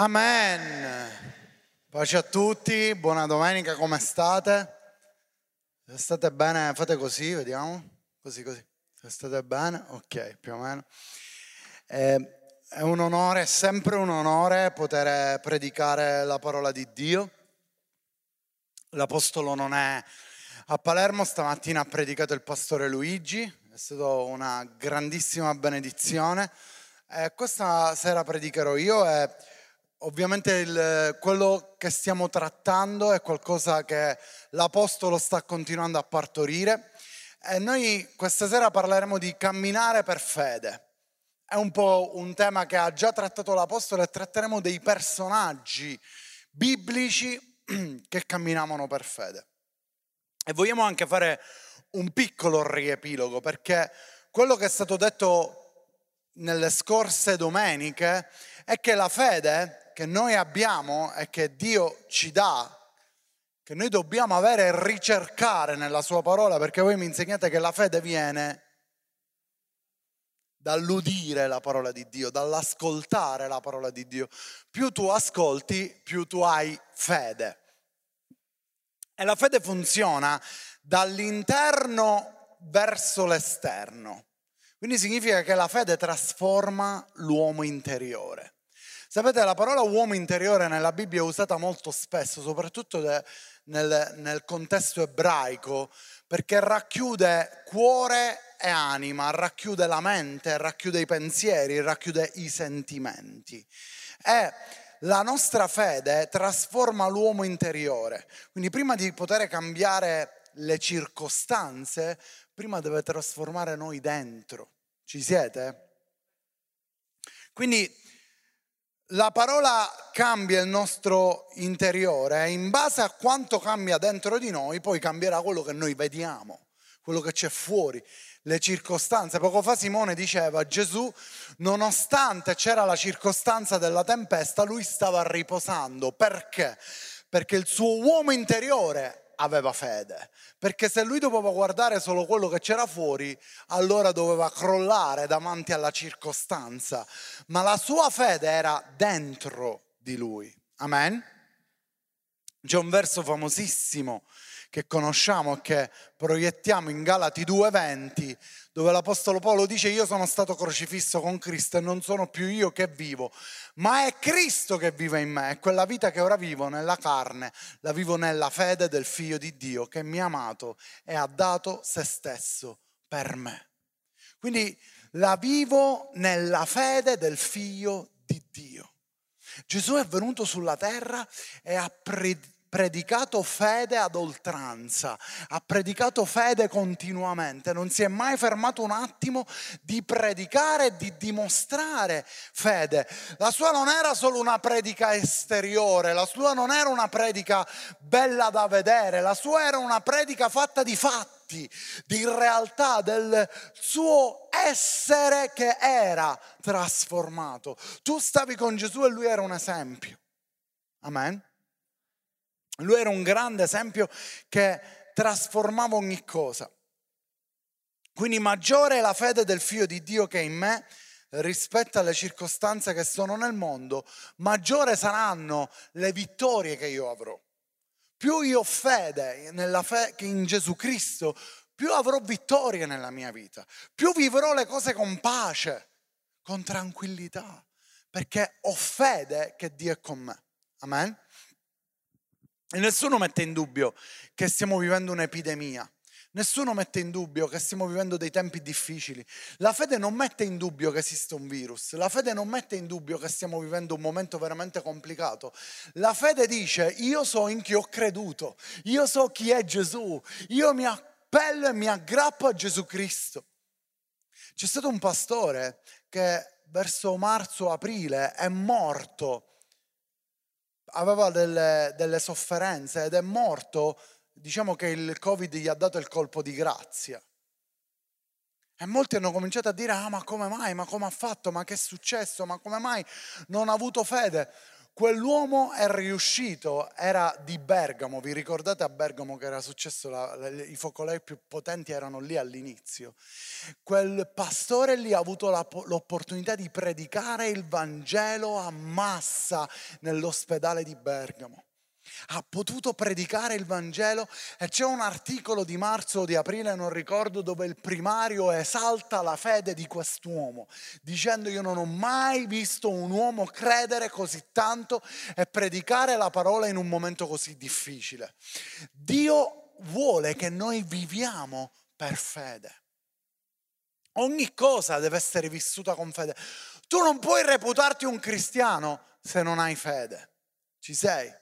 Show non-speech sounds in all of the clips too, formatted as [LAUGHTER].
Amen. Pace a tutti, buona domenica, come state? Se state bene, fate così, vediamo. Così, così. Se state bene, ok, più o meno. Eh, è un onore, è sempre un onore poter predicare la parola di Dio. L'Apostolo non è a Palermo, stamattina ha predicato il pastore Luigi, è stata una grandissima benedizione. Eh, questa sera predicherò io e Ovviamente il, quello che stiamo trattando è qualcosa che l'Apostolo sta continuando a partorire e noi questa sera parleremo di camminare per fede. È un po' un tema che ha già trattato l'Apostolo e tratteremo dei personaggi biblici [CLEARS THROAT] che camminavano per fede. E vogliamo anche fare un piccolo riepilogo perché quello che è stato detto nelle scorse domeniche è che la fede che noi abbiamo e che Dio ci dà, che noi dobbiamo avere e ricercare nella sua parola, perché voi mi insegnate che la fede viene dall'udire la parola di Dio, dall'ascoltare la parola di Dio. Più tu ascolti, più tu hai fede. E la fede funziona dall'interno verso l'esterno. Quindi significa che la fede trasforma l'uomo interiore. Sapete, la parola uomo interiore nella Bibbia è usata molto spesso, soprattutto de, nel, nel contesto ebraico, perché racchiude cuore e anima, racchiude la mente, racchiude i pensieri, racchiude i sentimenti. E la nostra fede trasforma l'uomo interiore. Quindi prima di poter cambiare le circostanze, prima deve trasformare noi dentro. Ci siete? Quindi la parola cambia il nostro interiore e in base a quanto cambia dentro di noi, poi cambierà quello che noi vediamo, quello che c'è fuori, le circostanze. Poco fa Simone diceva, Gesù, nonostante c'era la circostanza della tempesta, lui stava riposando. Perché? Perché il suo uomo interiore aveva fede, perché se lui doveva guardare solo quello che c'era fuori, allora doveva crollare davanti alla circostanza, ma la sua fede era dentro di lui. Amen? C'è un verso famosissimo che conosciamo e che proiettiamo in Galati 2:20, dove l'Apostolo Paolo dice io sono stato crocifisso con Cristo e non sono più io che vivo, ma è Cristo che vive in me e quella vita che ora vivo nella carne la vivo nella fede del Figlio di Dio che mi ha amato e ha dato se stesso per me. Quindi la vivo nella fede del Figlio di Dio. Gesù è venuto sulla terra e ha predetto predicato fede ad oltranza, ha predicato fede continuamente, non si è mai fermato un attimo di predicare e di dimostrare fede. La sua non era solo una predica esteriore, la sua non era una predica bella da vedere, la sua era una predica fatta di fatti, di realtà del suo essere che era trasformato. Tu stavi con Gesù e lui era un esempio. Amen. Lui era un grande esempio che trasformava ogni cosa. Quindi maggiore è la fede del figlio di Dio che è in me rispetto alle circostanze che sono nel mondo, maggiore saranno le vittorie che io avrò. Più io ho fede nella fe- in Gesù Cristo, più avrò vittorie nella mia vita, più vivrò le cose con pace, con tranquillità, perché ho fede che Dio è con me. Amen. E nessuno mette in dubbio che stiamo vivendo un'epidemia. Nessuno mette in dubbio che stiamo vivendo dei tempi difficili. La fede non mette in dubbio che esiste un virus. La fede non mette in dubbio che stiamo vivendo un momento veramente complicato. La fede dice io so in chi ho creduto, io so chi è Gesù, io mi appello e mi aggrappo a Gesù Cristo. C'è stato un pastore che verso marzo-aprile è morto aveva delle, delle sofferenze ed è morto, diciamo che il Covid gli ha dato il colpo di grazia. E molti hanno cominciato a dire, ah ma come mai, ma come ha fatto, ma che è successo, ma come mai non ha avuto fede? Quell'uomo è riuscito, era di Bergamo, vi ricordate a Bergamo che era successo, la, la, i focolai più potenti erano lì all'inizio. Quel pastore lì ha avuto la, l'opportunità di predicare il Vangelo a massa nell'ospedale di Bergamo ha potuto predicare il Vangelo e c'è un articolo di marzo o di aprile, non ricordo, dove il primario esalta la fede di quest'uomo, dicendo io non ho mai visto un uomo credere così tanto e predicare la parola in un momento così difficile. Dio vuole che noi viviamo per fede. Ogni cosa deve essere vissuta con fede. Tu non puoi reputarti un cristiano se non hai fede. Ci sei?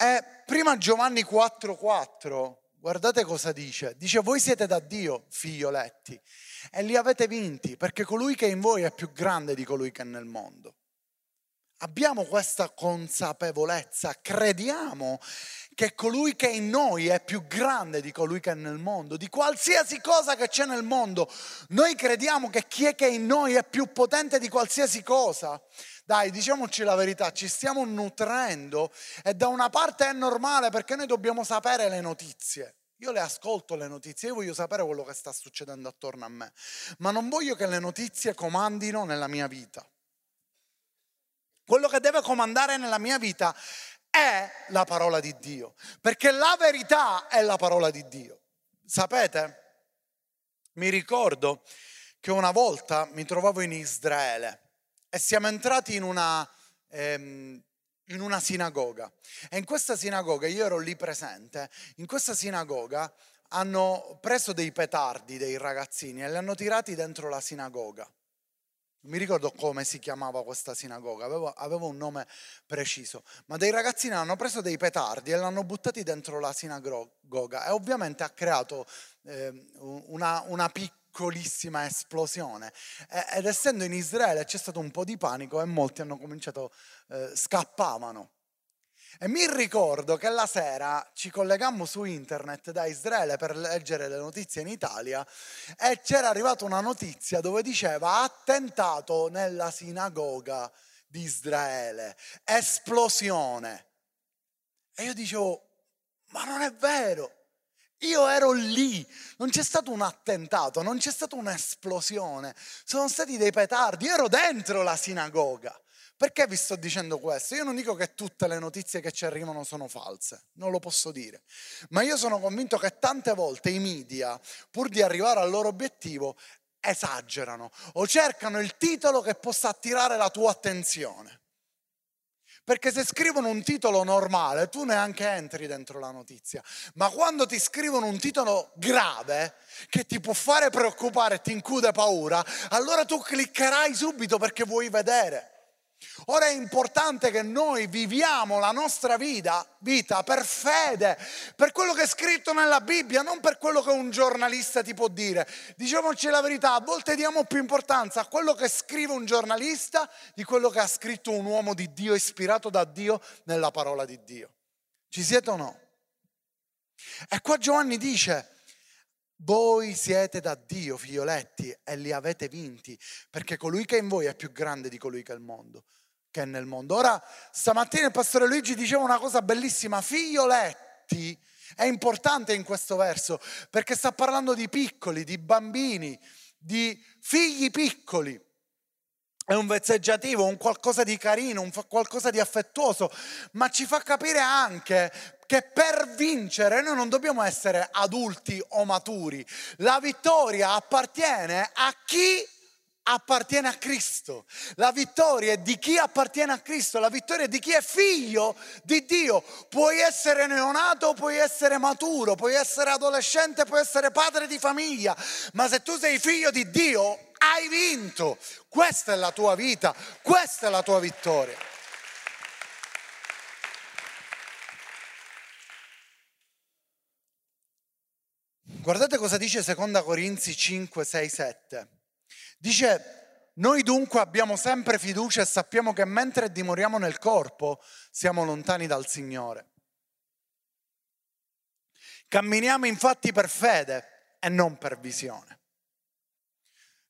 E prima Giovanni 4:4, guardate cosa dice. Dice voi siete da Dio, figlioletti, e li avete vinti, perché colui che è in voi è più grande di colui che è nel mondo. Abbiamo questa consapevolezza, crediamo che colui che è in noi è più grande di colui che è nel mondo, di qualsiasi cosa che c'è nel mondo. Noi crediamo che chi è che è in noi è più potente di qualsiasi cosa. Dai, diciamoci la verità, ci stiamo nutrendo e da una parte è normale perché noi dobbiamo sapere le notizie. Io le ascolto le notizie, io voglio sapere quello che sta succedendo attorno a me, ma non voglio che le notizie comandino nella mia vita. Quello che deve comandare nella mia vita è la parola di Dio, perché la verità è la parola di Dio. Sapete? Mi ricordo che una volta mi trovavo in Israele e siamo entrati in una, ehm, in una sinagoga. E in questa sinagoga, io ero lì presente, in questa sinagoga hanno preso dei petardi dei ragazzini e li hanno tirati dentro la sinagoga. Non mi ricordo come si chiamava questa sinagoga, avevo, avevo, un nome preciso, ma dei ragazzini hanno preso dei petardi e l'hanno buttati dentro la sinagoga e ovviamente ha creato eh, una, una piccola piccolissima esplosione. Ed essendo in Israele c'è stato un po' di panico e molti hanno cominciato, eh, scappavano. E mi ricordo che la sera ci collegammo su internet da Israele per leggere le notizie in Italia e c'era arrivata una notizia dove diceva attentato nella sinagoga di Israele, esplosione. E io dicevo, ma non è vero. Io ero lì, non c'è stato un attentato, non c'è stata un'esplosione, sono stati dei petardi, io ero dentro la sinagoga. Perché vi sto dicendo questo? Io non dico che tutte le notizie che ci arrivano sono false, non lo posso dire, ma io sono convinto che tante volte i media, pur di arrivare al loro obiettivo, esagerano o cercano il titolo che possa attirare la tua attenzione. Perché se scrivono un titolo normale, tu neanche entri dentro la notizia. Ma quando ti scrivono un titolo grave, che ti può fare preoccupare ti incute paura, allora tu cliccherai subito perché vuoi vedere. Ora è importante che noi viviamo la nostra vita, vita, per fede, per quello che è scritto nella Bibbia, non per quello che un giornalista ti può dire. Diciamoci la verità, a volte diamo più importanza a quello che scrive un giornalista di quello che ha scritto un uomo di Dio, ispirato da Dio nella parola di Dio. Ci siete o no? E qua Giovanni dice, voi siete da Dio, figlioletti, e li avete vinti, perché colui che è in voi è più grande di colui che è, il mondo, che è nel mondo. Ora, stamattina il pastore Luigi diceva una cosa bellissima, figlioletti, è importante in questo verso, perché sta parlando di piccoli, di bambini, di figli piccoli. È un vezzeggiativo, un qualcosa di carino, un qualcosa di affettuoso, ma ci fa capire anche che per vincere noi non dobbiamo essere adulti o maturi. La vittoria appartiene a chi appartiene a Cristo. La vittoria è di chi appartiene a Cristo, la vittoria è di chi è figlio di Dio. Puoi essere neonato, puoi essere maturo, puoi essere adolescente, puoi essere padre di famiglia, ma se tu sei figlio di Dio, hai vinto. Questa è la tua vita, questa è la tua vittoria. Guardate cosa dice 2 Corinzi 5, 6, 7. Dice, noi dunque abbiamo sempre fiducia e sappiamo che mentre dimoriamo nel corpo siamo lontani dal Signore. Camminiamo infatti per fede e non per visione.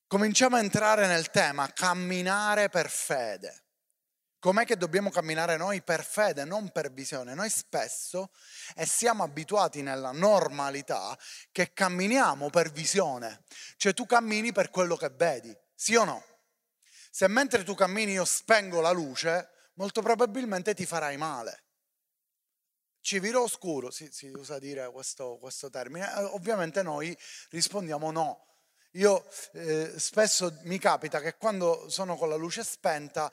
Cominciamo a entrare nel tema camminare per fede. Com'è che dobbiamo camminare noi per fede, non per visione? Noi spesso e siamo abituati nella normalità che camminiamo per visione, cioè tu cammini per quello che vedi, sì o no? Se mentre tu cammini io spengo la luce, molto probabilmente ti farai male. Civile oscuro, si, si usa dire questo, questo termine, eh, ovviamente noi rispondiamo no. Io eh, spesso mi capita che quando sono con la luce spenta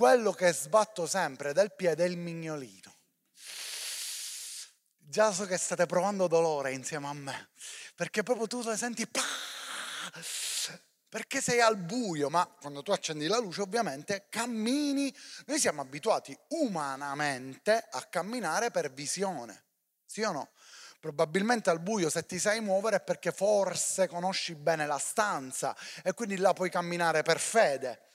quello che sbatto sempre del piede è il mignolino. Già so che state provando dolore insieme a me, perché proprio tu lo senti, perché sei al buio, ma quando tu accendi la luce ovviamente cammini, noi siamo abituati umanamente a camminare per visione, sì o no? Probabilmente al buio se ti sai muovere è perché forse conosci bene la stanza e quindi là puoi camminare per fede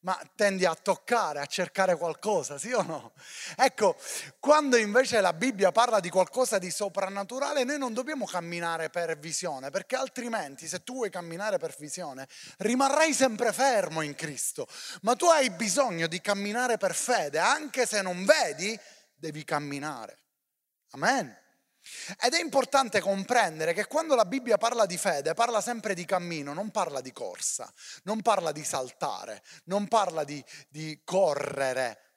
ma tendi a toccare, a cercare qualcosa, sì o no? Ecco, quando invece la Bibbia parla di qualcosa di soprannaturale, noi non dobbiamo camminare per visione, perché altrimenti se tu vuoi camminare per visione, rimarrai sempre fermo in Cristo, ma tu hai bisogno di camminare per fede, anche se non vedi, devi camminare. Amen. Ed è importante comprendere che quando la Bibbia parla di fede, parla sempre di cammino, non parla di corsa, non parla di saltare, non parla di, di correre,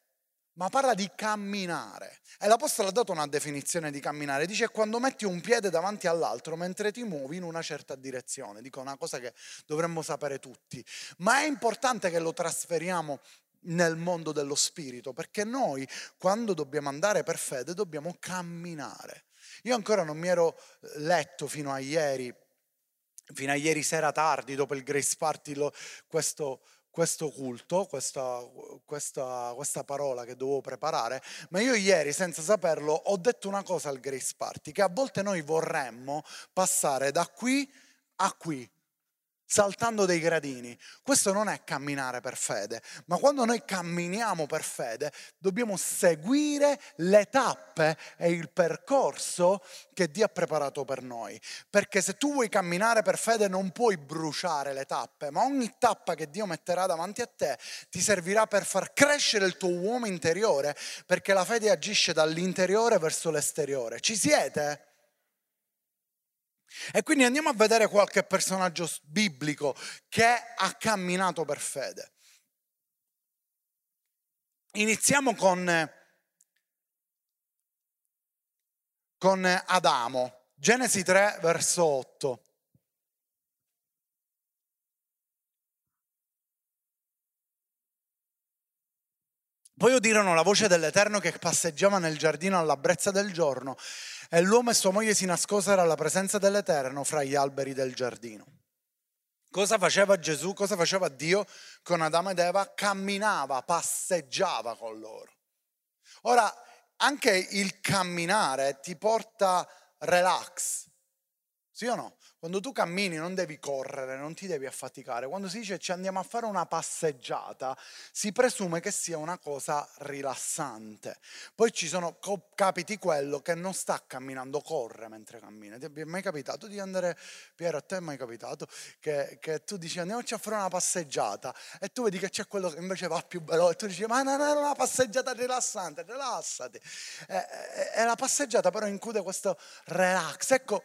ma parla di camminare. E l'Apostolo ha dato una definizione di camminare, dice quando metti un piede davanti all'altro mentre ti muovi in una certa direzione, dico una cosa che dovremmo sapere tutti, ma è importante che lo trasferiamo nel mondo dello spirito, perché noi quando dobbiamo andare per fede dobbiamo camminare. Io ancora non mi ero eh, letto fino a ieri, fino a ieri sera tardi, dopo il Grace Party, lo, questo, questo culto, questa, questa, questa, parola che dovevo preparare, ma io ieri, senza saperlo, ho detto una cosa al Grace Party, che a volte noi vorremmo passare da qui a qui, saltando dei gradini. Questo non è camminare per fede, ma quando noi camminiamo per fede dobbiamo seguire le tappe e il percorso che Dio ha preparato per noi. Perché se tu vuoi camminare per fede non puoi bruciare le tappe, ma ogni tappa che Dio metterà davanti a te ti servirà per far crescere il tuo uomo interiore, perché la fede agisce dall'interiore verso l'esteriore. Ci siete? E quindi andiamo a vedere qualche personaggio biblico che ha camminato per fede. Iniziamo con, con Adamo, Genesi 3 verso 8. Poi udirono la voce dell'Eterno che passeggiava nel giardino alla brezza del giorno e l'uomo e sua moglie si nascosero alla presenza dell'Eterno fra gli alberi del giardino. Cosa faceva Gesù? Cosa faceva Dio con Adamo ed Eva? Camminava, passeggiava con loro. Ora, anche il camminare ti porta relax, sì o no? Quando tu cammini non devi correre, non ti devi affaticare. Quando si dice ci andiamo a fare una passeggiata, si presume che sia una cosa rilassante. Poi ci sono, capiti quello che non sta camminando, corre mentre cammina. Ti è mai capitato di andare, Piero, a te è mai capitato che, che tu dici andiamoci a fare una passeggiata e tu vedi che c'è quello che invece va più veloce e tu dici ma non è una passeggiata rilassante, rilassati. E, e, e la passeggiata però include questo relax. Ecco,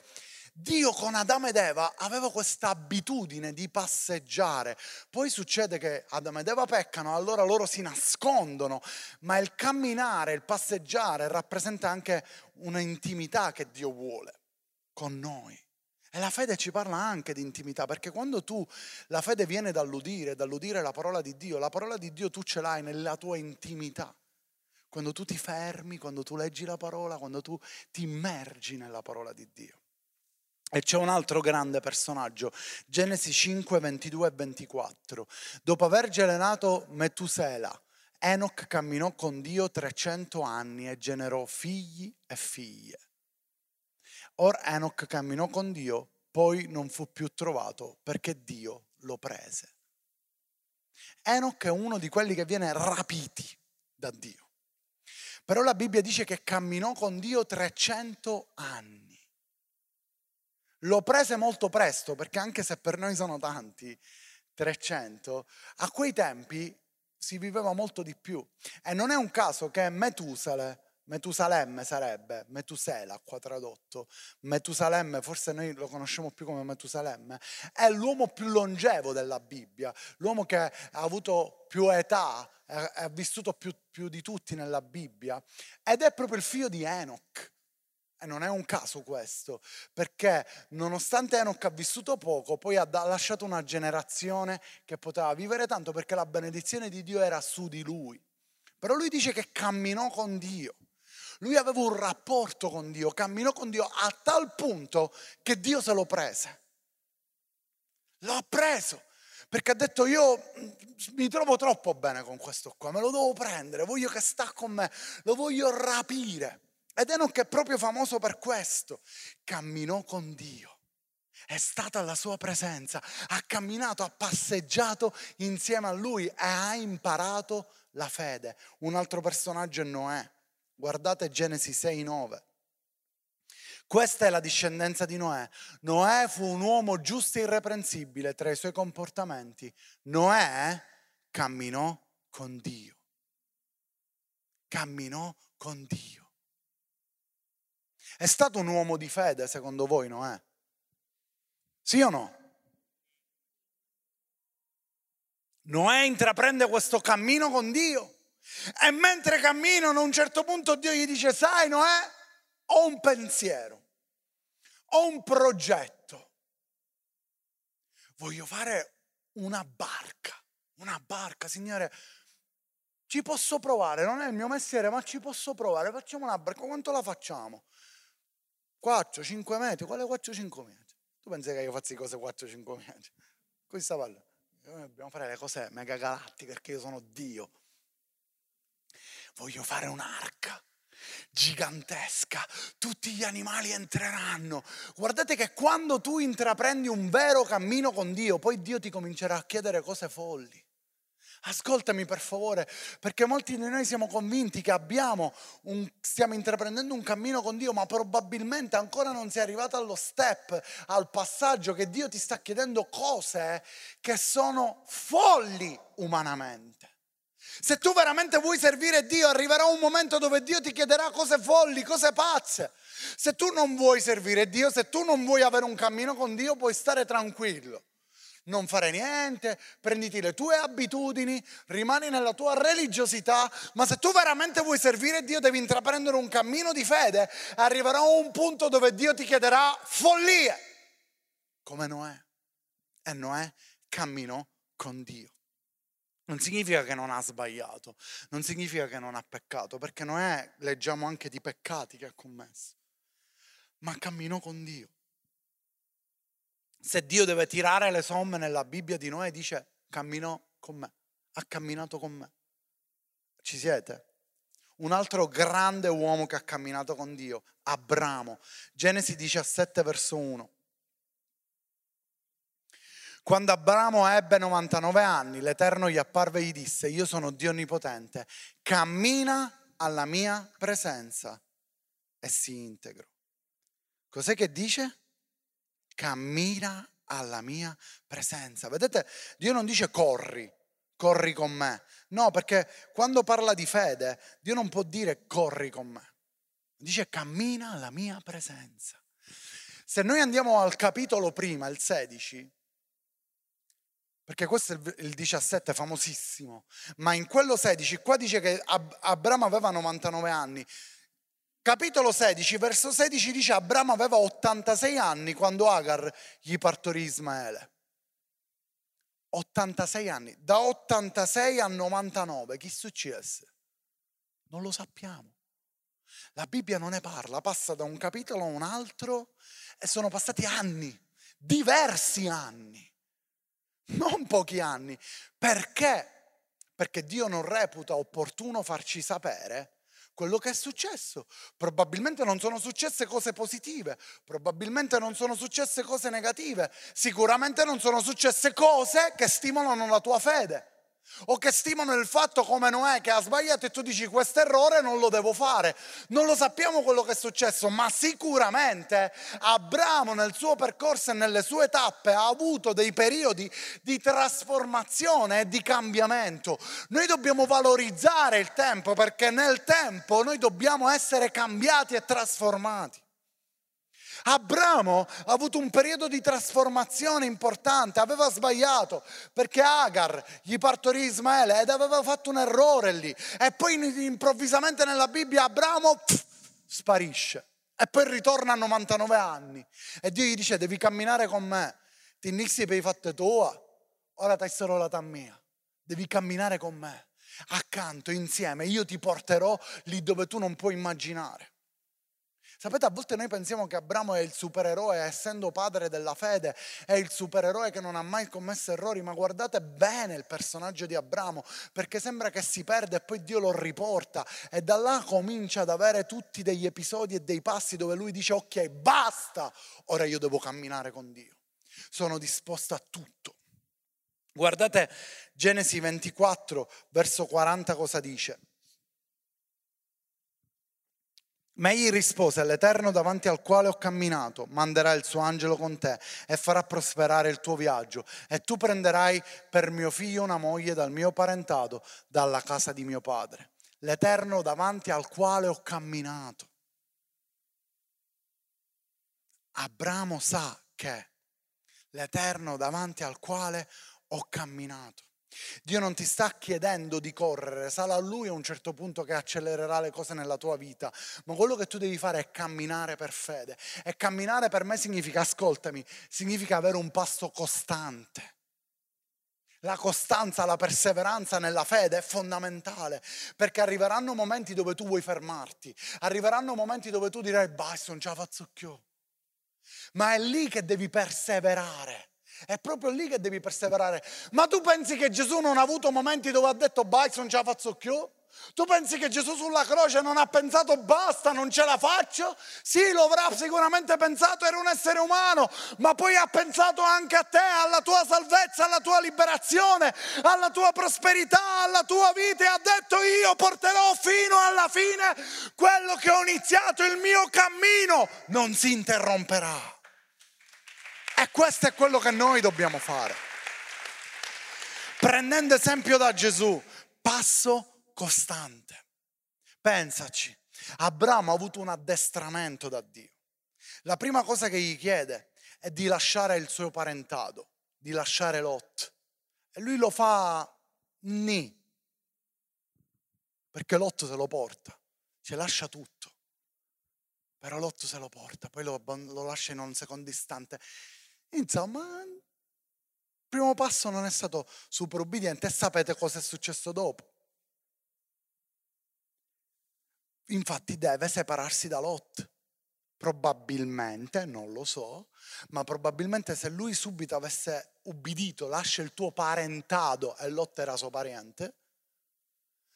Dio con Adamo ed Eva aveva questa abitudine di passeggiare. Poi succede che Adamo ed Eva peccano, allora loro si nascondono, ma il camminare, il passeggiare rappresenta anche un'intimità che Dio vuole con noi. E la fede ci parla anche di intimità, perché quando tu, la fede viene dall'udire, dall'udire la parola di Dio, la parola di Dio tu ce l'hai nella tua intimità. Quando tu ti fermi, quando tu leggi la parola, quando tu ti immergi nella parola di Dio. E c'è un altro grande personaggio, Genesi 5, 22 e 24. Dopo aver gelenato Metusela, Enoch camminò con Dio 300 anni e generò figli e figlie. Or Enoch camminò con Dio, poi non fu più trovato perché Dio lo prese. Enoch è uno di quelli che viene rapiti da Dio. Però la Bibbia dice che camminò con Dio 300 anni. Lo prese molto presto perché anche se per noi sono tanti, 300, a quei tempi si viveva molto di più. E non è un caso che Metusale, Metusalemme sarebbe, Metusela qua tradotto, Metusalemme, forse noi lo conosciamo più come Metusalemme, è l'uomo più longevo della Bibbia, l'uomo che ha avuto più età, ha vissuto più, più di tutti nella Bibbia, ed è proprio il figlio di Enoch. E non è un caso questo, perché nonostante Enoch ha vissuto poco, poi ha lasciato una generazione che poteva vivere tanto perché la benedizione di Dio era su di lui. Però lui dice che camminò con Dio. Lui aveva un rapporto con Dio, camminò con Dio a tal punto che Dio se lo prese. L'ha preso perché ha detto io mi trovo troppo bene con questo qua, me lo devo prendere, voglio che sta con me, lo voglio rapire. Ed Enoch è proprio famoso per questo. Camminò con Dio. È stata la sua presenza, ha camminato, ha passeggiato insieme a lui e ha imparato la fede. Un altro personaggio è Noè. Guardate Genesi 6, 9. Questa è la discendenza di Noè. Noè fu un uomo giusto e irreprensibile tra i suoi comportamenti. Noè camminò con Dio. Camminò con Dio. È stato un uomo di fede secondo voi, Noè? Sì o no? Noè intraprende questo cammino con Dio. E mentre camminano a un certo punto Dio gli dice, sai Noè, ho un pensiero, ho un progetto, voglio fare una barca, una barca, Signore, ci posso provare, non è il mio mestiere, ma ci posso provare, facciamo una barca, quanto la facciamo? 4-5 metri, quale 4-5 metri? Tu pensi che io faccio cose 4-5 metri? Così sta parlando. Dobbiamo fare le cose mega galattiche perché io sono Dio. Voglio fare un'arca gigantesca, tutti gli animali entreranno. Guardate che quando tu intraprendi un vero cammino con Dio, poi Dio ti comincerà a chiedere cose folli. Ascoltami per favore, perché molti di noi siamo convinti che un, stiamo intraprendendo un cammino con Dio, ma probabilmente ancora non sei arrivato allo step, al passaggio che Dio ti sta chiedendo cose che sono folli umanamente. Se tu veramente vuoi servire Dio, arriverà un momento dove Dio ti chiederà cose folli, cose pazze. Se tu non vuoi servire Dio, se tu non vuoi avere un cammino con Dio, puoi stare tranquillo non fare niente, prenditi le tue abitudini, rimani nella tua religiosità, ma se tu veramente vuoi servire Dio devi intraprendere un cammino di fede, arriverà un punto dove Dio ti chiederà follie, come Noè. E Noè camminò con Dio. Non significa che non ha sbagliato, non significa che non ha peccato, perché Noè leggiamo anche di peccati che ha commesso, ma camminò con Dio. Se Dio deve tirare le somme nella Bibbia di Noè, dice camminò con me, ha camminato con me. Ci siete? Un altro grande uomo che ha camminato con Dio, Abramo. Genesi 17 verso 1. Quando Abramo ebbe 99 anni, l'Eterno gli apparve e gli disse, io sono Dio Onnipotente, cammina alla mia presenza e si integro. Cos'è che dice? Cammina alla mia presenza. Vedete, Dio non dice corri, corri con me. No, perché quando parla di fede, Dio non può dire corri con me. Dice cammina alla mia presenza. Se noi andiamo al capitolo prima, il 16, perché questo è il 17, famosissimo, ma in quello 16, qua dice che Ab- Abramo aveva 99 anni. Capitolo 16, verso 16 dice Abramo aveva 86 anni quando Agar gli partorì Ismaele. 86 anni, da 86 a 99, chi successe? Non lo sappiamo. La Bibbia non ne parla, passa da un capitolo a un altro e sono passati anni, diversi anni, non pochi anni. Perché? Perché Dio non reputa opportuno farci sapere quello che è successo. Probabilmente non sono successe cose positive, probabilmente non sono successe cose negative, sicuramente non sono successe cose che stimolano la tua fede. O che stimano il fatto come Noè che ha sbagliato e tu dici questo errore non lo devo fare. Non lo sappiamo quello che è successo, ma sicuramente Abramo nel suo percorso e nelle sue tappe ha avuto dei periodi di trasformazione e di cambiamento. Noi dobbiamo valorizzare il tempo perché nel tempo noi dobbiamo essere cambiati e trasformati. Abramo ha avuto un periodo di trasformazione importante, aveva sbagliato perché Agar gli partorì Ismaele ed aveva fatto un errore lì. E poi improvvisamente nella Bibbia Abramo pff, sparisce. E poi ritorna a 99 anni. E Dio gli dice devi camminare con me, ti inizi per i fatti tua, ora ti solo la ta mia, devi camminare con me, accanto, insieme, io ti porterò lì dove tu non puoi immaginare. Sapete, a volte noi pensiamo che Abramo è il supereroe, essendo padre della fede, è il supereroe che non ha mai commesso errori, ma guardate bene il personaggio di Abramo, perché sembra che si perde e poi Dio lo riporta e da là comincia ad avere tutti degli episodi e dei passi dove lui dice ok, basta, ora io devo camminare con Dio, sono disposto a tutto. Guardate Genesi 24, verso 40 cosa dice. Ma egli rispose, l'Eterno davanti al quale ho camminato manderà il suo angelo con te e farà prosperare il tuo viaggio e tu prenderai per mio figlio una moglie dal mio parentato, dalla casa di mio padre. L'Eterno davanti al quale ho camminato. Abramo sa che l'Eterno davanti al quale ho camminato. Dio non ti sta chiedendo di correre, sarà Lui a un certo punto che accelererà le cose nella tua vita, ma quello che tu devi fare è camminare per fede. E camminare per me significa, ascoltami, significa avere un passo costante. La costanza, la perseveranza nella fede è fondamentale perché arriveranno momenti dove tu vuoi fermarti, arriveranno momenti dove tu dirai basta, non ce la faccio più. Ma è lì che devi perseverare. È proprio lì che devi perseverare. Ma tu pensi che Gesù non ha avuto momenti dove ha detto basta, non ce la faccio più? Tu pensi che Gesù sulla croce non ha pensato basta, non ce la faccio? Sì, lo avrà sicuramente pensato, era un essere umano, ma poi ha pensato anche a te, alla tua salvezza, alla tua liberazione, alla tua prosperità, alla tua vita e ha detto io porterò fino alla fine quello che ho iniziato, il mio cammino non si interromperà. E questo è quello che noi dobbiamo fare. Prendendo esempio da Gesù, passo costante. Pensaci, Abramo ha avuto un addestramento da Dio. La prima cosa che gli chiede è di lasciare il suo parentato, di lasciare Lot. E lui lo fa ni, perché Lot se lo porta, ci lascia tutto. Però Lot se lo porta, poi lo, lo lascia in un secondo istante. Insomma, il primo passo non è stato super ubbidiente e sapete cosa è successo dopo. Infatti deve separarsi da Lot. Probabilmente, non lo so, ma probabilmente se lui subito avesse ubbidito, lascia il tuo parentato e Lot era suo parente,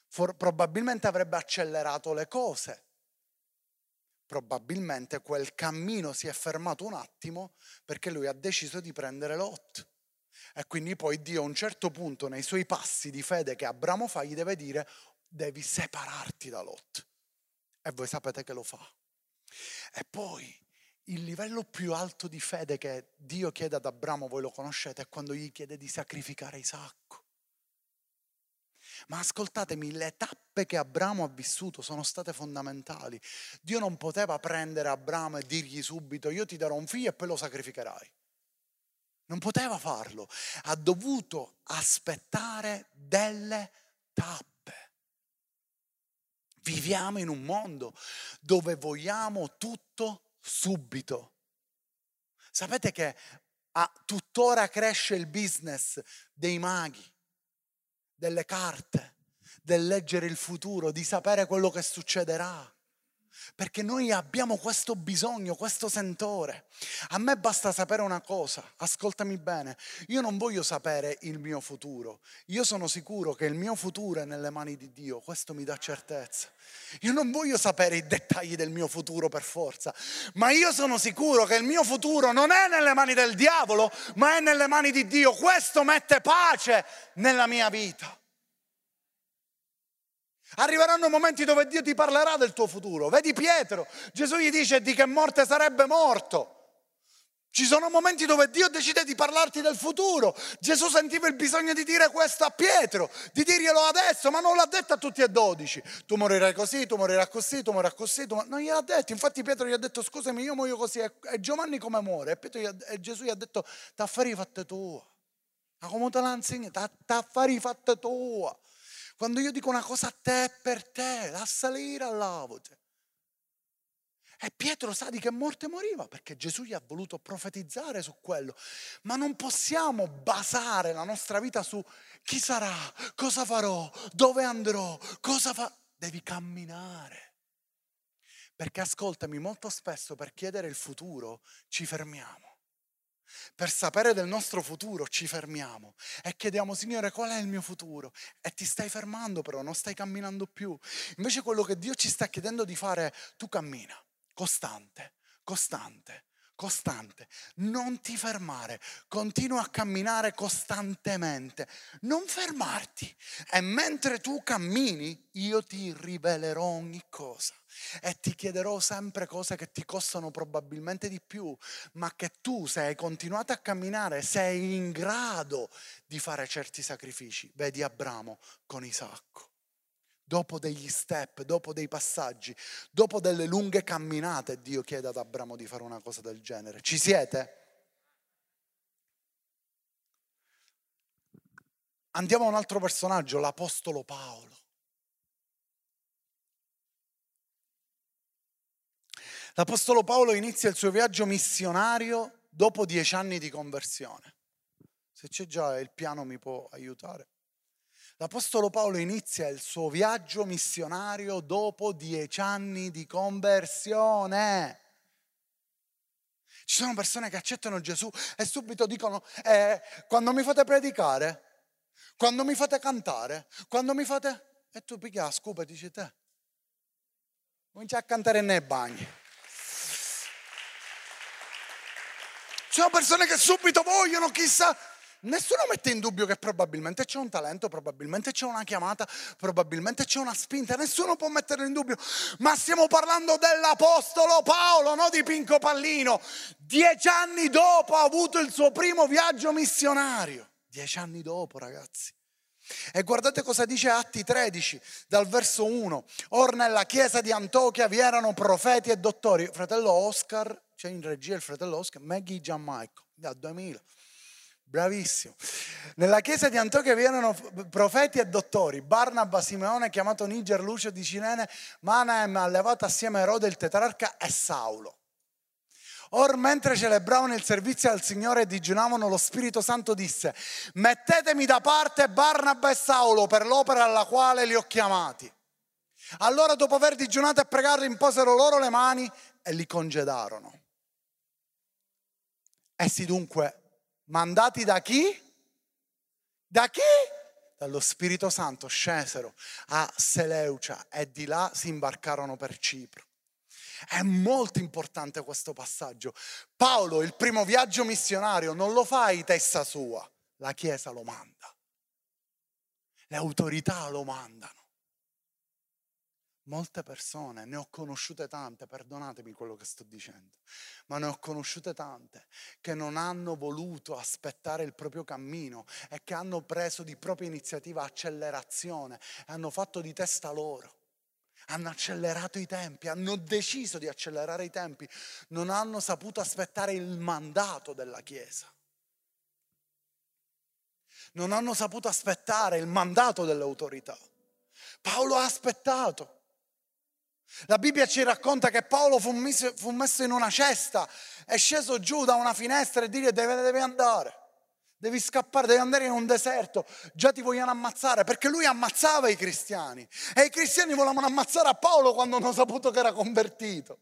for, probabilmente avrebbe accelerato le cose probabilmente quel cammino si è fermato un attimo perché lui ha deciso di prendere Lot. E quindi poi Dio a un certo punto nei suoi passi di fede che Abramo fa gli deve dire devi separarti da Lot. E voi sapete che lo fa. E poi il livello più alto di fede che Dio chiede ad Abramo, voi lo conoscete, è quando gli chiede di sacrificare Isacco. Ma ascoltatemi, le tappe che Abramo ha vissuto sono state fondamentali. Dio non poteva prendere Abramo e dirgli subito io ti darò un figlio e poi lo sacrificherai. Non poteva farlo, ha dovuto aspettare delle tappe. Viviamo in un mondo dove vogliamo tutto subito. Sapete che a, tuttora cresce il business dei maghi delle carte, del leggere il futuro, di sapere quello che succederà. Perché noi abbiamo questo bisogno, questo sentore. A me basta sapere una cosa, ascoltami bene, io non voglio sapere il mio futuro, io sono sicuro che il mio futuro è nelle mani di Dio, questo mi dà certezza. Io non voglio sapere i dettagli del mio futuro per forza, ma io sono sicuro che il mio futuro non è nelle mani del diavolo, ma è nelle mani di Dio. Questo mette pace nella mia vita. Arriveranno momenti dove Dio ti parlerà del tuo futuro. Vedi Pietro, Gesù gli dice di che morte sarebbe morto. Ci sono momenti dove Dio decide di parlarti del futuro. Gesù sentiva il bisogno di dire questo a Pietro, di dirglielo adesso, ma non l'ha detto a tutti e dodici. Tu morirai così, tu morirai così, tu morirai così. Tu mor... Non gliel'ha detto. Infatti Pietro gli ha detto scusami, io muoio così. E Giovanni come muore? E, ha... e Gesù gli ha detto t'affari fatte tua. Ma come te l'ha insegnato? T'affari fatte tua. Quando io dico una cosa a te è per te, la salire all'avoce. E Pietro sa di che morte moriva perché Gesù gli ha voluto profetizzare su quello. Ma non possiamo basare la nostra vita su chi sarà, cosa farò, dove andrò, cosa fa. Devi camminare. Perché ascoltami, molto spesso per chiedere il futuro ci fermiamo. Per sapere del nostro futuro ci fermiamo e chiediamo, Signore, qual è il mio futuro? E ti stai fermando però, non stai camminando più. Invece quello che Dio ci sta chiedendo di fare tu cammina costante, costante, costante. Non ti fermare, continua a camminare costantemente, non fermarti. E mentre tu cammini, io ti rivelerò ogni cosa e ti chiederò sempre cose che ti costano probabilmente di più, ma che tu, se hai continuato a camminare, sei in grado di fare certi sacrifici. Vedi Abramo con Isacco dopo degli step, dopo dei passaggi, dopo delle lunghe camminate, Dio chiede ad Abramo di fare una cosa del genere. Ci siete? Andiamo a un altro personaggio, l'Apostolo Paolo. L'Apostolo Paolo inizia il suo viaggio missionario dopo dieci anni di conversione. Se c'è già il piano mi può aiutare. L'Apostolo Paolo inizia il suo viaggio missionario dopo dieci anni di conversione. Ci sono persone che accettano Gesù e subito dicono, eh, quando mi fate predicare, quando mi fate cantare, quando mi fate... E tu picchia la scupa e dici te, comincia a cantare nei bagni. Ci sono persone che subito vogliono chissà Nessuno mette in dubbio che probabilmente c'è un talento, probabilmente c'è una chiamata, probabilmente c'è una spinta, nessuno può metterlo in dubbio, ma stiamo parlando dell'Apostolo Paolo, no di Pinco Pallino. Dieci anni dopo ha avuto il suo primo viaggio missionario. Dieci anni dopo, ragazzi. E guardate cosa dice Atti 13, dal verso 1. Or nella chiesa di Antiochia vi erano profeti e dottori. Fratello Oscar, c'è in regia il fratello Oscar, Maggie Gianmaico, da 2000. Bravissimo. Nella chiesa di Antiochia erano profeti e dottori, Barnaba, Simeone, chiamato Niger, Lucio di Cinene, Manaem, allevato assieme a Erode il tetrarca e Saulo. Or mentre celebravano il servizio al Signore e digiunavano, lo Spirito Santo disse, mettetemi da parte Barnaba e Saulo per l'opera alla quale li ho chiamati. Allora dopo aver digiunato e pregato imposero loro le mani e li congedarono. Essi dunque mandati da chi? Da chi? Dallo Spirito Santo scesero a Seleucia e di là si imbarcarono per Cipro. È molto importante questo passaggio. Paolo, il primo viaggio missionario, non lo fa in testa sua, la Chiesa lo manda, le autorità lo mandano. Molte persone, ne ho conosciute tante, perdonatemi quello che sto dicendo, ma ne ho conosciute tante che non hanno voluto aspettare il proprio cammino e che hanno preso di propria iniziativa accelerazione e hanno fatto di testa loro. Hanno accelerato i tempi, hanno deciso di accelerare i tempi, non hanno saputo aspettare il mandato della Chiesa. Non hanno saputo aspettare il mandato delle autorità. Paolo ha aspettato. La Bibbia ci racconta che Paolo fu messo, fu messo in una cesta, è sceso giù da una finestra e dire deve, devi andare, devi scappare, devi andare in un deserto, già ti vogliono ammazzare, perché lui ammazzava i cristiani e i cristiani volevano ammazzare a Paolo quando hanno saputo che era convertito.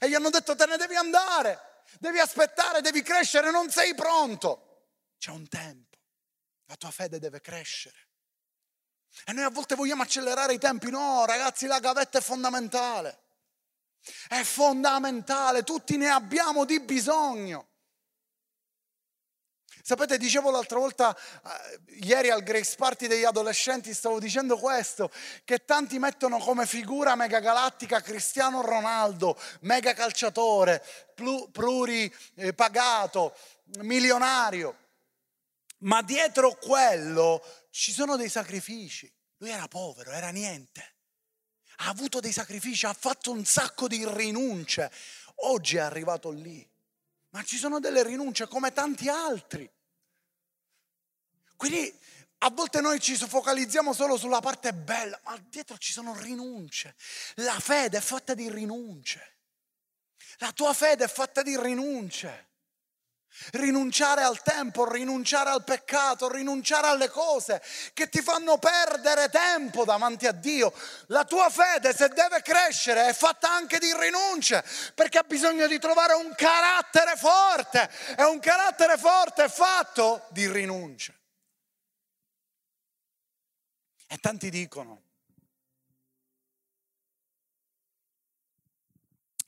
E gli hanno detto te ne devi andare, devi aspettare, devi crescere, non sei pronto. C'è un tempo, la tua fede deve crescere. E noi a volte vogliamo accelerare i tempi. No, ragazzi, la gavetta è fondamentale. È fondamentale, tutti ne abbiamo di bisogno. Sapete, dicevo l'altra volta, eh, ieri al Grace Party degli adolescenti, stavo dicendo questo, che tanti mettono come figura mega galattica Cristiano Ronaldo, mega calciatore, pluripagato, milionario. Ma dietro quello ci sono dei sacrifici. Lui era povero, era niente. Ha avuto dei sacrifici, ha fatto un sacco di rinunce. Oggi è arrivato lì. Ma ci sono delle rinunce come tanti altri. Quindi a volte noi ci focalizziamo solo sulla parte bella, ma dietro ci sono rinunce. La fede è fatta di rinunce. La tua fede è fatta di rinunce. Rinunciare al tempo, rinunciare al peccato, rinunciare alle cose che ti fanno perdere tempo davanti a Dio. La tua fede, se deve crescere, è fatta anche di rinunce, perché ha bisogno di trovare un carattere forte. E un carattere forte è fatto di rinunce. E tanti dicono,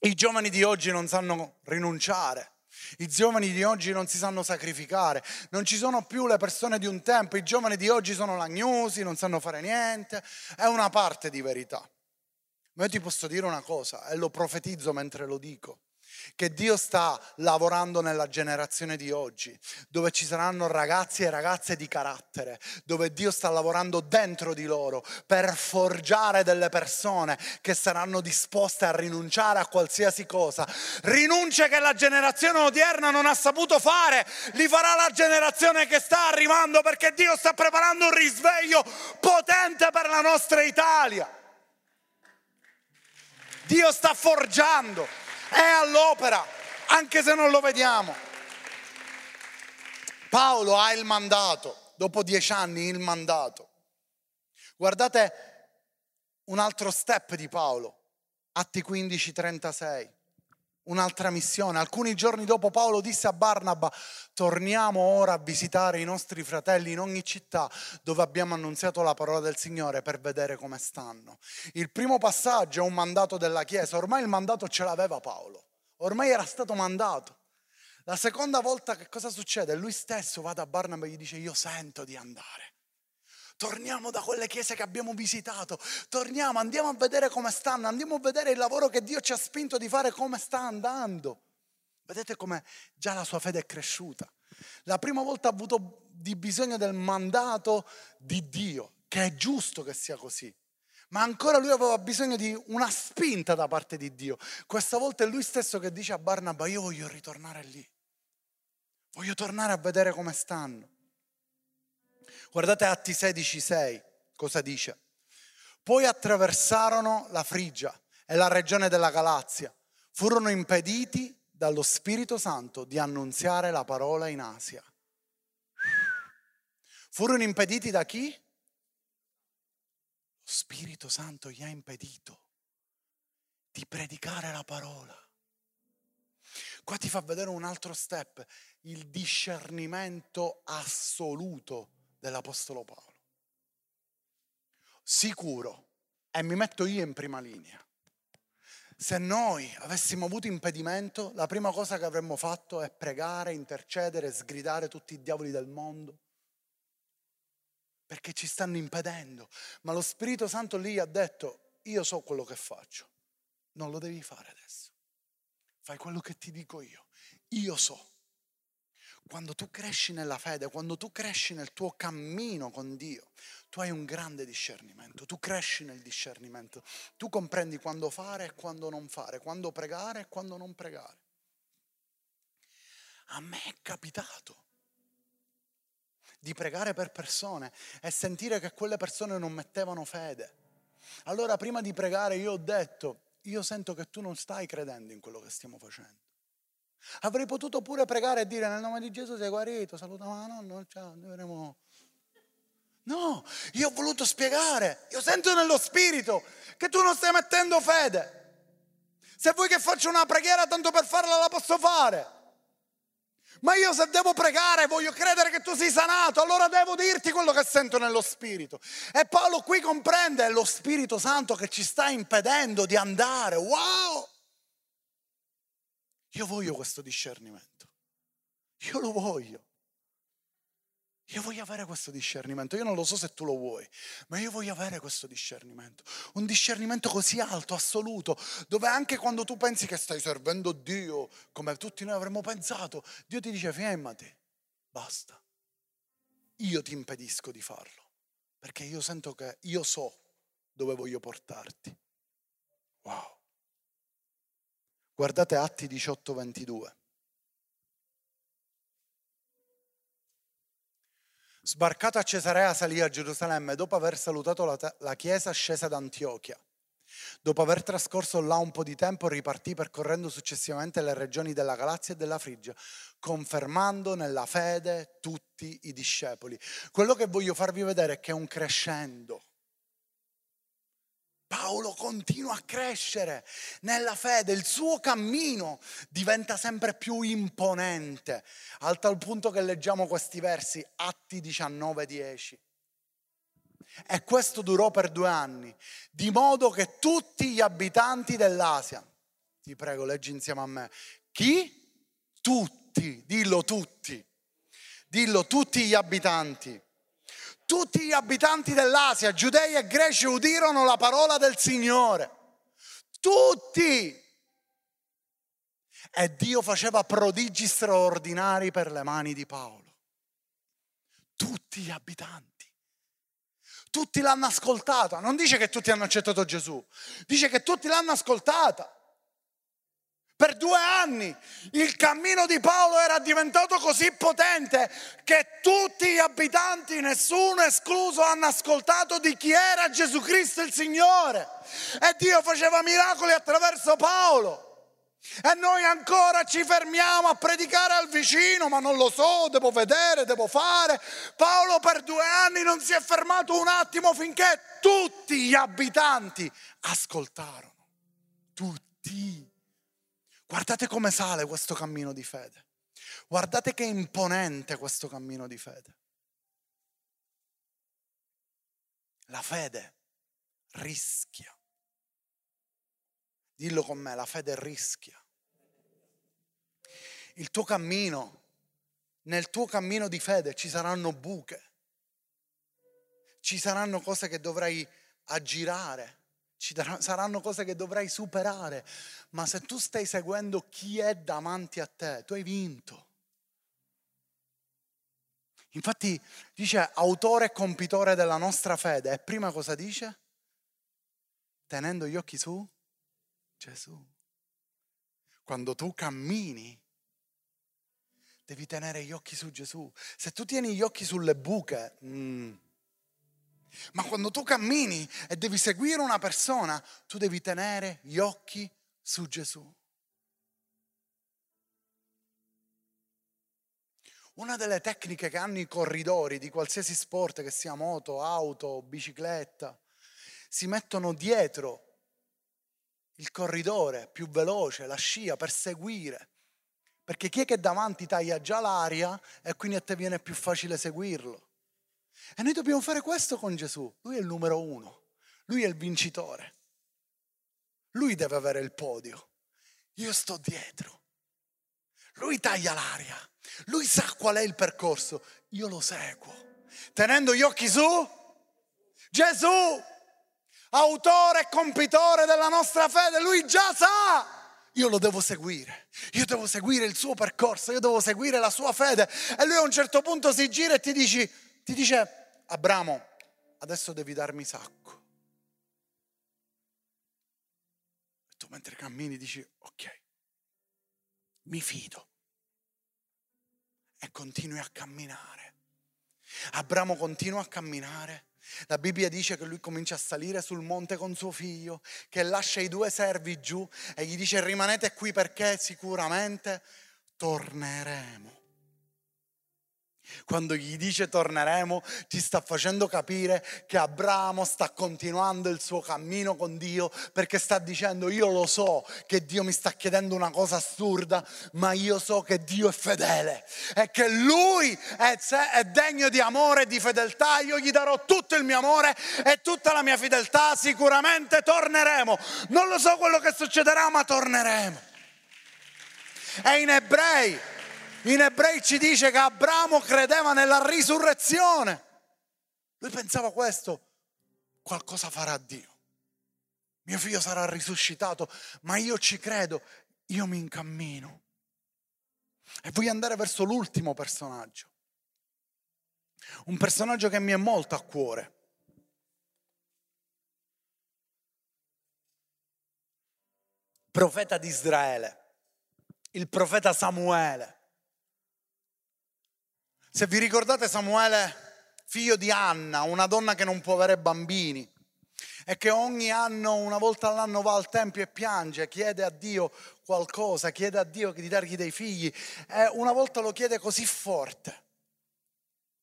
i giovani di oggi non sanno rinunciare. I giovani di oggi non si sanno sacrificare, non ci sono più le persone di un tempo, i giovani di oggi sono lagnosi, non sanno fare niente, è una parte di verità. Ma io ti posso dire una cosa e lo profetizzo mentre lo dico che Dio sta lavorando nella generazione di oggi, dove ci saranno ragazzi e ragazze di carattere, dove Dio sta lavorando dentro di loro per forgiare delle persone che saranno disposte a rinunciare a qualsiasi cosa. Rinunce che la generazione odierna non ha saputo fare, li farà la generazione che sta arrivando perché Dio sta preparando un risveglio potente per la nostra Italia. Dio sta forgiando è all'opera, anche se non lo vediamo. Paolo ha il mandato, dopo dieci anni il mandato. Guardate un altro step di Paolo, Atti 15, 36 un'altra missione. Alcuni giorni dopo Paolo disse a Barnaba, torniamo ora a visitare i nostri fratelli in ogni città dove abbiamo annunziato la parola del Signore per vedere come stanno. Il primo passaggio è un mandato della Chiesa, ormai il mandato ce l'aveva Paolo, ormai era stato mandato. La seconda volta che cosa succede? Lui stesso va da Barnaba e gli dice io sento di andare. Torniamo da quelle chiese che abbiamo visitato, torniamo, andiamo a vedere come stanno, andiamo a vedere il lavoro che Dio ci ha spinto di fare, come sta andando. Vedete come già la sua fede è cresciuta. La prima volta ha avuto bisogno del mandato di Dio, che è giusto che sia così. Ma ancora lui aveva bisogno di una spinta da parte di Dio. Questa volta è lui stesso che dice a Barnaba, io voglio ritornare lì. Voglio tornare a vedere come stanno. Guardate Atti 16,6, cosa dice? Poi attraversarono la Frigia e la regione della Galazia. Furono impediti dallo Spirito Santo di annunziare la parola in Asia. Furono impediti da chi? Lo Spirito Santo gli ha impedito di predicare la parola. Qua ti fa vedere un altro step, il discernimento assoluto dell'Apostolo Paolo. Sicuro, e mi metto io in prima linea, se noi avessimo avuto impedimento, la prima cosa che avremmo fatto è pregare, intercedere, sgridare tutti i diavoli del mondo, perché ci stanno impedendo. Ma lo Spirito Santo lì ha detto, io so quello che faccio, non lo devi fare adesso, fai quello che ti dico io, io so. Quando tu cresci nella fede, quando tu cresci nel tuo cammino con Dio, tu hai un grande discernimento, tu cresci nel discernimento, tu comprendi quando fare e quando non fare, quando pregare e quando non pregare. A me è capitato di pregare per persone e sentire che quelle persone non mettevano fede. Allora prima di pregare io ho detto, io sento che tu non stai credendo in quello che stiamo facendo. Avrei potuto pure pregare e dire nel nome di Gesù sei guarito, saluta la nonna, ciao, noi vedremo. No, io ho voluto spiegare, io sento nello spirito che tu non stai mettendo fede. Se vuoi che faccia una preghiera tanto per farla la posso fare. Ma io se devo pregare voglio credere che tu sei sanato, allora devo dirti quello che sento nello Spirito. E Paolo qui comprende, lo Spirito Santo che ci sta impedendo di andare. Wow! Io voglio questo discernimento. Io lo voglio. Io voglio avere questo discernimento, io non lo so se tu lo vuoi, ma io voglio avere questo discernimento, un discernimento così alto, assoluto, dove anche quando tu pensi che stai servendo Dio, come tutti noi avremmo pensato, Dio ti dice fermati, basta, io ti impedisco di farlo, perché io sento che io so dove voglio portarti. Wow. Guardate Atti 18, 22. Sbarcato a Cesarea salì a Gerusalemme dopo aver salutato la, la chiesa scesa ad Antiochia. Dopo aver trascorso là un po' di tempo ripartì percorrendo successivamente le regioni della Galazia e della Frigia, confermando nella fede tutti i discepoli. Quello che voglio farvi vedere è che è un crescendo Paolo continua a crescere nella fede, il suo cammino diventa sempre più imponente, al tal punto che leggiamo questi versi, Atti 19, 10. E questo durò per due anni, di modo che tutti gli abitanti dell'Asia, ti prego, leggi insieme a me, chi? Tutti, dillo tutti, dillo tutti gli abitanti tutti gli abitanti dell'Asia, giudei e greci, udirono la parola del Signore. Tutti. E Dio faceva prodigi straordinari per le mani di Paolo. Tutti gli abitanti. Tutti l'hanno ascoltata. Non dice che tutti hanno accettato Gesù, dice che tutti l'hanno ascoltata. Per due anni il cammino di Paolo era diventato così potente che tutti gli abitanti, nessuno escluso, hanno ascoltato di chi era Gesù Cristo il Signore. E Dio faceva miracoli attraverso Paolo. E noi ancora ci fermiamo a predicare al vicino, ma non lo so, devo vedere, devo fare. Paolo per due anni non si è fermato un attimo finché tutti gli abitanti ascoltarono. Tutti. Guardate come sale questo cammino di fede. Guardate che imponente questo cammino di fede. La fede rischia. Dillo con me, la fede rischia. Il tuo cammino, nel tuo cammino di fede ci saranno buche, ci saranno cose che dovrai aggirare, ci saranno cose che dovrai superare, ma se tu stai seguendo chi è davanti a te, tu hai vinto. Infatti dice autore e compitore della nostra fede e prima cosa dice? Tenendo gli occhi su Gesù. Quando tu cammini, devi tenere gli occhi su Gesù. Se tu tieni gli occhi sulle buche, mm, ma quando tu cammini e devi seguire una persona, tu devi tenere gli occhi su Gesù. Una delle tecniche che hanno i corridori di qualsiasi sport, che sia moto, auto, bicicletta, si mettono dietro il corridore più veloce, la scia, per seguire. Perché chi è che davanti taglia già l'aria e quindi a te viene più facile seguirlo. E noi dobbiamo fare questo con Gesù. Lui è il numero uno, lui è il vincitore. Lui deve avere il podio. Io sto dietro. Lui taglia l'aria. Lui sa qual è il percorso. Io lo seguo. Tenendo gli occhi su Gesù, autore e compitore della nostra fede. Lui già sa io lo devo seguire, io devo seguire il suo percorso, io devo seguire la sua fede. E lui a un certo punto si gira e ti dice, ti dice, Abramo, adesso devi darmi sacco. E tu mentre cammini dici, ok, mi fido. E continui a camminare. Abramo continua a camminare. La Bibbia dice che lui comincia a salire sul monte con suo figlio, che lascia i due servi giù e gli dice rimanete qui perché sicuramente torneremo. Quando gli dice torneremo, ti sta facendo capire che Abramo sta continuando il suo cammino con Dio perché sta dicendo io lo so che Dio mi sta chiedendo una cosa assurda, ma io so che Dio è fedele e che Lui è, è degno di amore e di fedeltà. Io gli darò tutto il mio amore e tutta la mia fedeltà. Sicuramente torneremo. Non lo so quello che succederà, ma torneremo. E in ebrei In ebrei ci dice che Abramo credeva nella risurrezione. Lui pensava questo, qualcosa farà Dio. Mio figlio sarà risuscitato, ma io ci credo, io mi incammino. E voglio andare verso l'ultimo personaggio. Un personaggio che mi è molto a cuore. Profeta di Israele, il profeta Samuele. Se vi ricordate Samuele, figlio di Anna, una donna che non può avere bambini e che ogni anno, una volta all'anno va al Tempio e piange, chiede a Dio qualcosa, chiede a Dio di dargli dei figli e una volta lo chiede così forte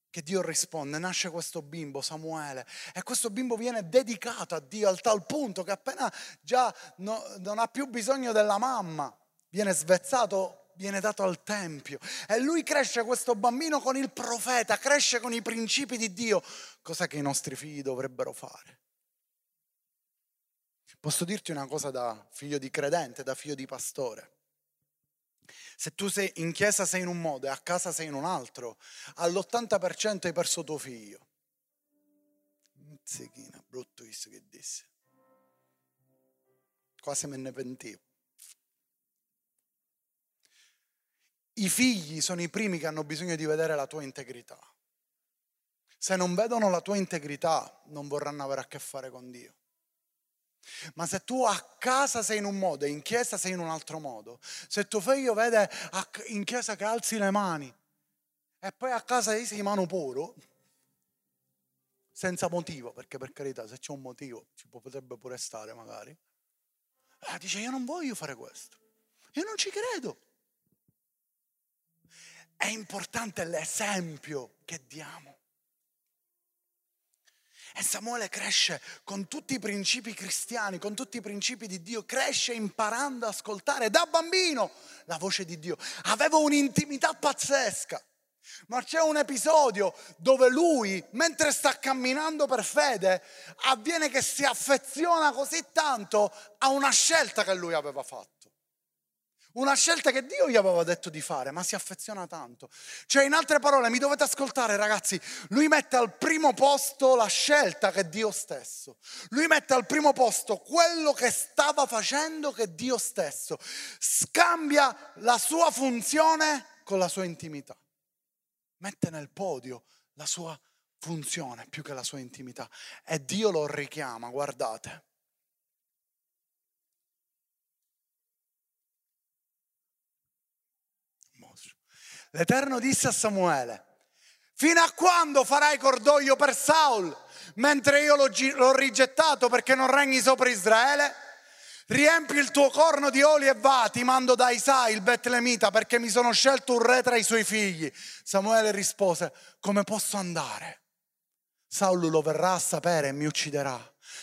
che Dio risponde, nasce questo bimbo Samuele e questo bimbo viene dedicato a Dio al tal punto che appena già no, non ha più bisogno della mamma, viene svezzato, viene dato al Tempio e lui cresce questo bambino con il profeta, cresce con i principi di Dio, cosa che i nostri figli dovrebbero fare. Posso dirti una cosa da figlio di credente, da figlio di pastore. Se tu sei in chiesa sei in un modo e a casa sei in un altro, all'80% hai perso tuo figlio. Zechina, brutto visto che disse. Quasi me ne pentivo. I figli sono i primi che hanno bisogno di vedere la tua integrità. Se non vedono la tua integrità, non vorranno avere a che fare con Dio. Ma se tu a casa sei in un modo e in chiesa sei in un altro modo, se tuo figlio vede in chiesa che alzi le mani e poi a casa sei mano puro, senza motivo, perché per carità se c'è un motivo ci potrebbe pure stare magari, eh, dice io non voglio fare questo, io non ci credo. È importante l'esempio che diamo. E Samuele cresce con tutti i principi cristiani, con tutti i principi di Dio, cresce imparando ad ascoltare da bambino la voce di Dio. Aveva un'intimità pazzesca. Ma c'è un episodio dove lui, mentre sta camminando per fede, avviene che si affeziona così tanto a una scelta che lui aveva fatto. Una scelta che Dio gli aveva detto di fare, ma si affeziona tanto. Cioè, in altre parole, mi dovete ascoltare, ragazzi, lui mette al primo posto la scelta che è Dio stesso. Lui mette al primo posto quello che stava facendo che è Dio stesso. Scambia la sua funzione con la sua intimità. Mette nel podio la sua funzione più che la sua intimità. E Dio lo richiama, guardate. L'Eterno disse a Samuele, fino a quando farai cordoglio per Saul, mentre io l'ho, l'ho rigettato perché non regni sopra Israele? Riempi il tuo corno di oli e va, ti mando da Isai, il Betlemita, perché mi sono scelto un re tra i suoi figli. Samuele rispose, come posso andare? Saul lo verrà a sapere e mi ucciderà.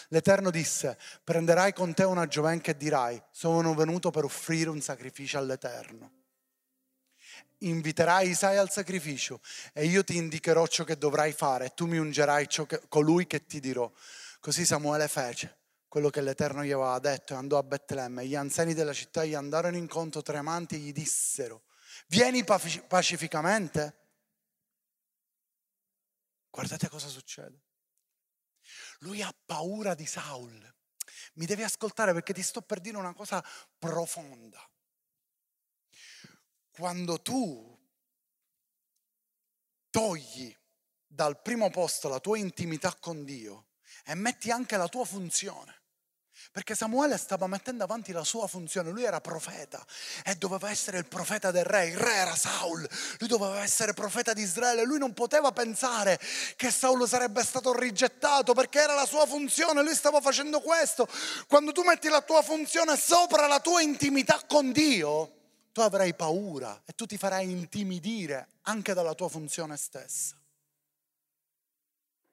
L'Eterno disse, prenderai con te una giovenca e dirai, sono venuto per offrire un sacrificio all'Eterno inviterai Isai al sacrificio e io ti indicherò ciò che dovrai fare e tu mi ungerai che, colui che ti dirò. Così Samuele fece quello che l'Eterno gli aveva detto e andò a Betlemme. Gli anziani della città gli andarono incontro tremanti e gli dissero, vieni pacificamente? Guardate cosa succede. Lui ha paura di Saul. Mi devi ascoltare perché ti sto per dire una cosa profonda quando tu togli dal primo posto la tua intimità con Dio e metti anche la tua funzione. Perché Samuele stava mettendo avanti la sua funzione, lui era profeta e doveva essere il profeta del re, il re era Saul, lui doveva essere profeta di Israele, lui non poteva pensare che Saul sarebbe stato rigettato perché era la sua funzione, lui stava facendo questo. Quando tu metti la tua funzione sopra la tua intimità con Dio, tu avrai paura e tu ti farai intimidire anche dalla tua funzione stessa.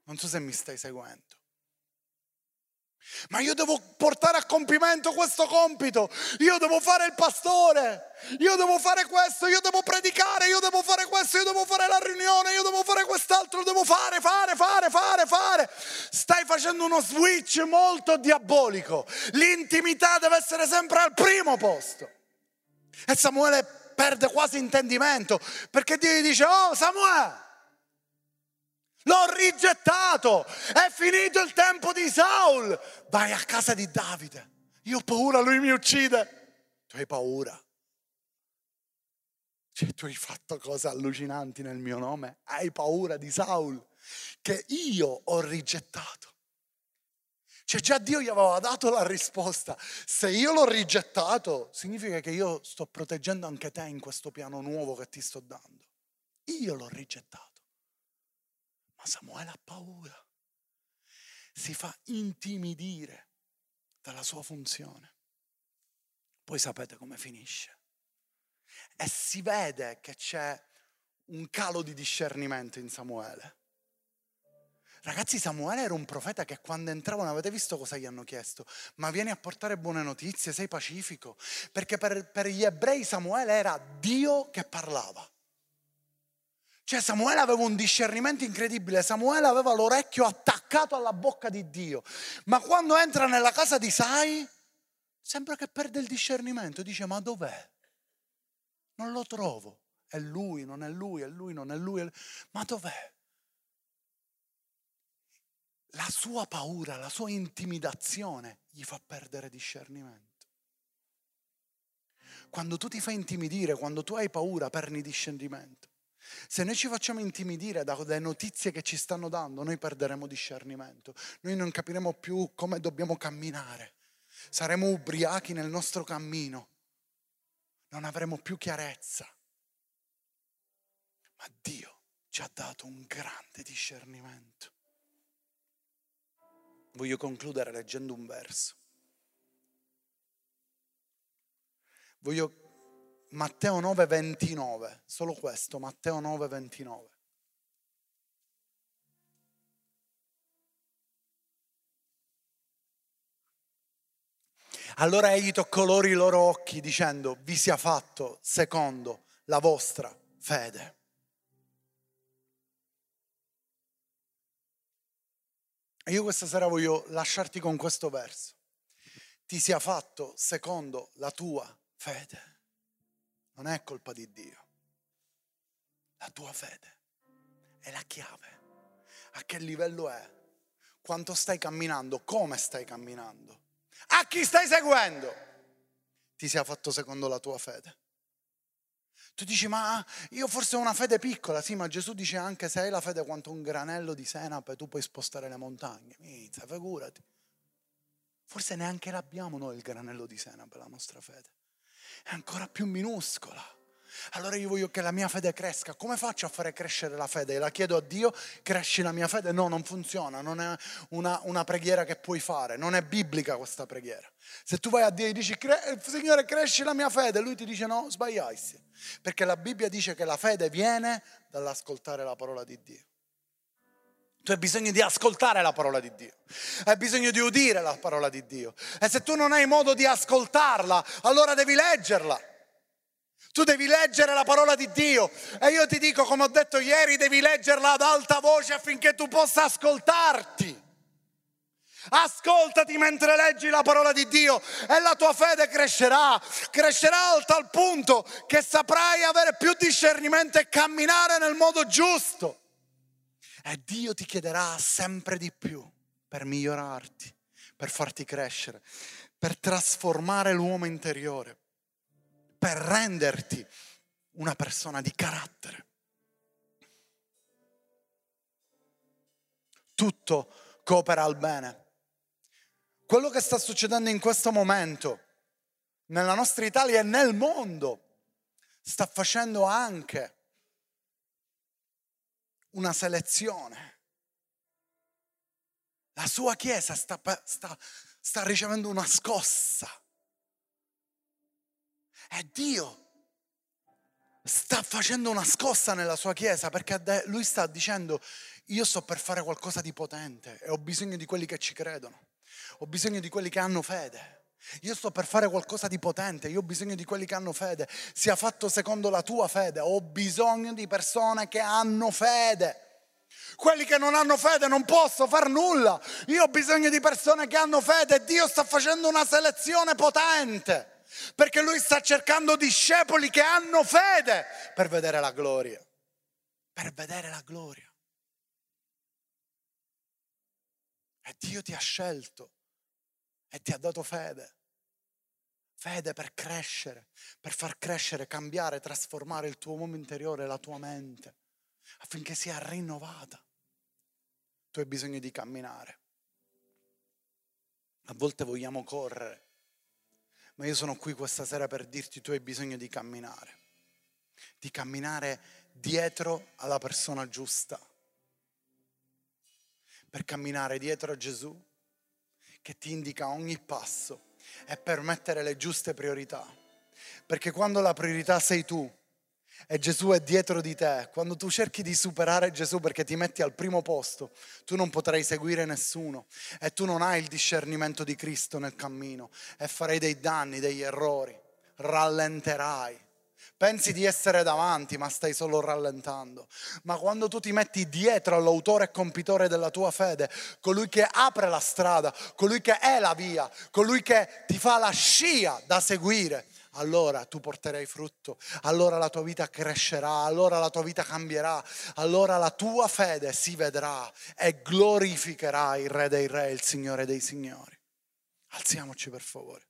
Non so se mi stai seguendo. Ma io devo portare a compimento questo compito, io devo fare il pastore, io devo fare questo, io devo predicare, io devo fare questo, io devo fare la riunione, io devo fare quest'altro, devo fare, fare, fare, fare, fare. Stai facendo uno switch molto diabolico. L'intimità deve essere sempre al primo posto. E Samuele perde quasi intendimento, perché Dio gli dice, oh Samuele, l'ho rigettato, è finito il tempo di Saul, vai a casa di Davide, io ho paura, lui mi uccide, tu hai paura. Cioè, tu hai fatto cose allucinanti nel mio nome, hai paura di Saul, che io ho rigettato. Cioè già Dio gli aveva dato la risposta. Se io l'ho rigettato, significa che io sto proteggendo anche te in questo piano nuovo che ti sto dando. Io l'ho rigettato. Ma Samuele ha paura. Si fa intimidire dalla sua funzione. Poi sapete come finisce. E si vede che c'è un calo di discernimento in Samuele. Ragazzi, Samuele era un profeta che quando entravano, avete visto cosa gli hanno chiesto? Ma vieni a portare buone notizie, sei pacifico. Perché per, per gli ebrei Samuele era Dio che parlava. Cioè Samuele aveva un discernimento incredibile, Samuele aveva l'orecchio attaccato alla bocca di Dio. Ma quando entra nella casa di Sai, sembra che perde il discernimento, dice ma dov'è? Non lo trovo. È lui, non è lui, è lui, non è lui. È lui. Ma dov'è? La sua paura, la sua intimidazione gli fa perdere discernimento. Quando tu ti fai intimidire, quando tu hai paura, perdi discernimento. Se noi ci facciamo intimidire dalle notizie che ci stanno dando, noi perderemo discernimento. Noi non capiremo più come dobbiamo camminare. Saremo ubriachi nel nostro cammino. Non avremo più chiarezza. Ma Dio ci ha dato un grande discernimento. Voglio concludere leggendo un verso. Voglio Matteo 9, 29, solo questo, Matteo 9, 29. Allora egli toccò loro i loro occhi dicendo, vi sia fatto secondo la vostra fede. E io questa sera voglio lasciarti con questo verso. Ti sia fatto secondo la tua fede. Non è colpa di Dio. La tua fede è la chiave. A che livello è? Quanto stai camminando? Come stai camminando? A chi stai seguendo? Ti sia fatto secondo la tua fede. Tu dici, ma io forse ho una fede piccola, sì, ma Gesù dice anche se hai la fede quanto un granello di senape, tu puoi spostare le montagne. Inizia, figurati. Forse neanche l'abbiamo noi il granello di senape, la nostra fede. È ancora più minuscola. Allora io voglio che la mia fede cresca. Come faccio a fare crescere la fede? La chiedo a Dio, cresci la mia fede? No, non funziona, non è una, una preghiera che puoi fare, non è biblica questa preghiera. Se tu vai a Dio e dici, Signore, cresci la mia fede, lui ti dice no, sbagliaisi. Perché la Bibbia dice che la fede viene dall'ascoltare la parola di Dio. Tu hai bisogno di ascoltare la parola di Dio, hai bisogno di udire la parola di Dio. E se tu non hai modo di ascoltarla, allora devi leggerla. Tu devi leggere la parola di Dio e io ti dico, come ho detto ieri, devi leggerla ad alta voce affinché tu possa ascoltarti. Ascoltati mentre leggi la parola di Dio e la tua fede crescerà, crescerà a tal punto che saprai avere più discernimento e camminare nel modo giusto. E Dio ti chiederà sempre di più per migliorarti, per farti crescere, per trasformare l'uomo interiore per renderti una persona di carattere. Tutto coopera al bene. Quello che sta succedendo in questo momento nella nostra Italia e nel mondo sta facendo anche una selezione. La sua Chiesa sta, sta, sta ricevendo una scossa e Dio sta facendo una scossa nella sua chiesa perché lui sta dicendo io sto per fare qualcosa di potente e ho bisogno di quelli che ci credono, ho bisogno di quelli che hanno fede. Io sto per fare qualcosa di potente, io ho bisogno di quelli che hanno fede. Sia fatto secondo la tua fede, ho bisogno di persone che hanno fede. Quelli che non hanno fede non posso far nulla. Io ho bisogno di persone che hanno fede e Dio sta facendo una selezione potente perché lui sta cercando discepoli che hanno fede per vedere la gloria, per vedere la gloria. E Dio ti ha scelto e ti ha dato fede. Fede per crescere, per far crescere, cambiare, trasformare il tuo uomo interiore, la tua mente, affinché sia rinnovata. Tu hai bisogno di camminare. A volte vogliamo correre, ma io sono qui questa sera per dirti tu hai bisogno di camminare, di camminare dietro alla persona giusta, per camminare dietro a Gesù che ti indica ogni passo e per mettere le giuste priorità. Perché quando la priorità sei tu e Gesù è dietro di te, quando tu cerchi di superare Gesù perché ti metti al primo posto, tu non potrai seguire nessuno e tu non hai il discernimento di Cristo nel cammino e farai dei danni, degli errori, rallenterai. Pensi di essere davanti, ma stai solo rallentando. Ma quando tu ti metti dietro all'autore e compitore della tua fede, colui che apre la strada, colui che è la via, colui che ti fa la scia da seguire, allora tu porterai frutto, allora la tua vita crescerà, allora la tua vita cambierà, allora la tua fede si vedrà e glorificherà il Re dei Re, il Signore dei Signori. Alziamoci per favore.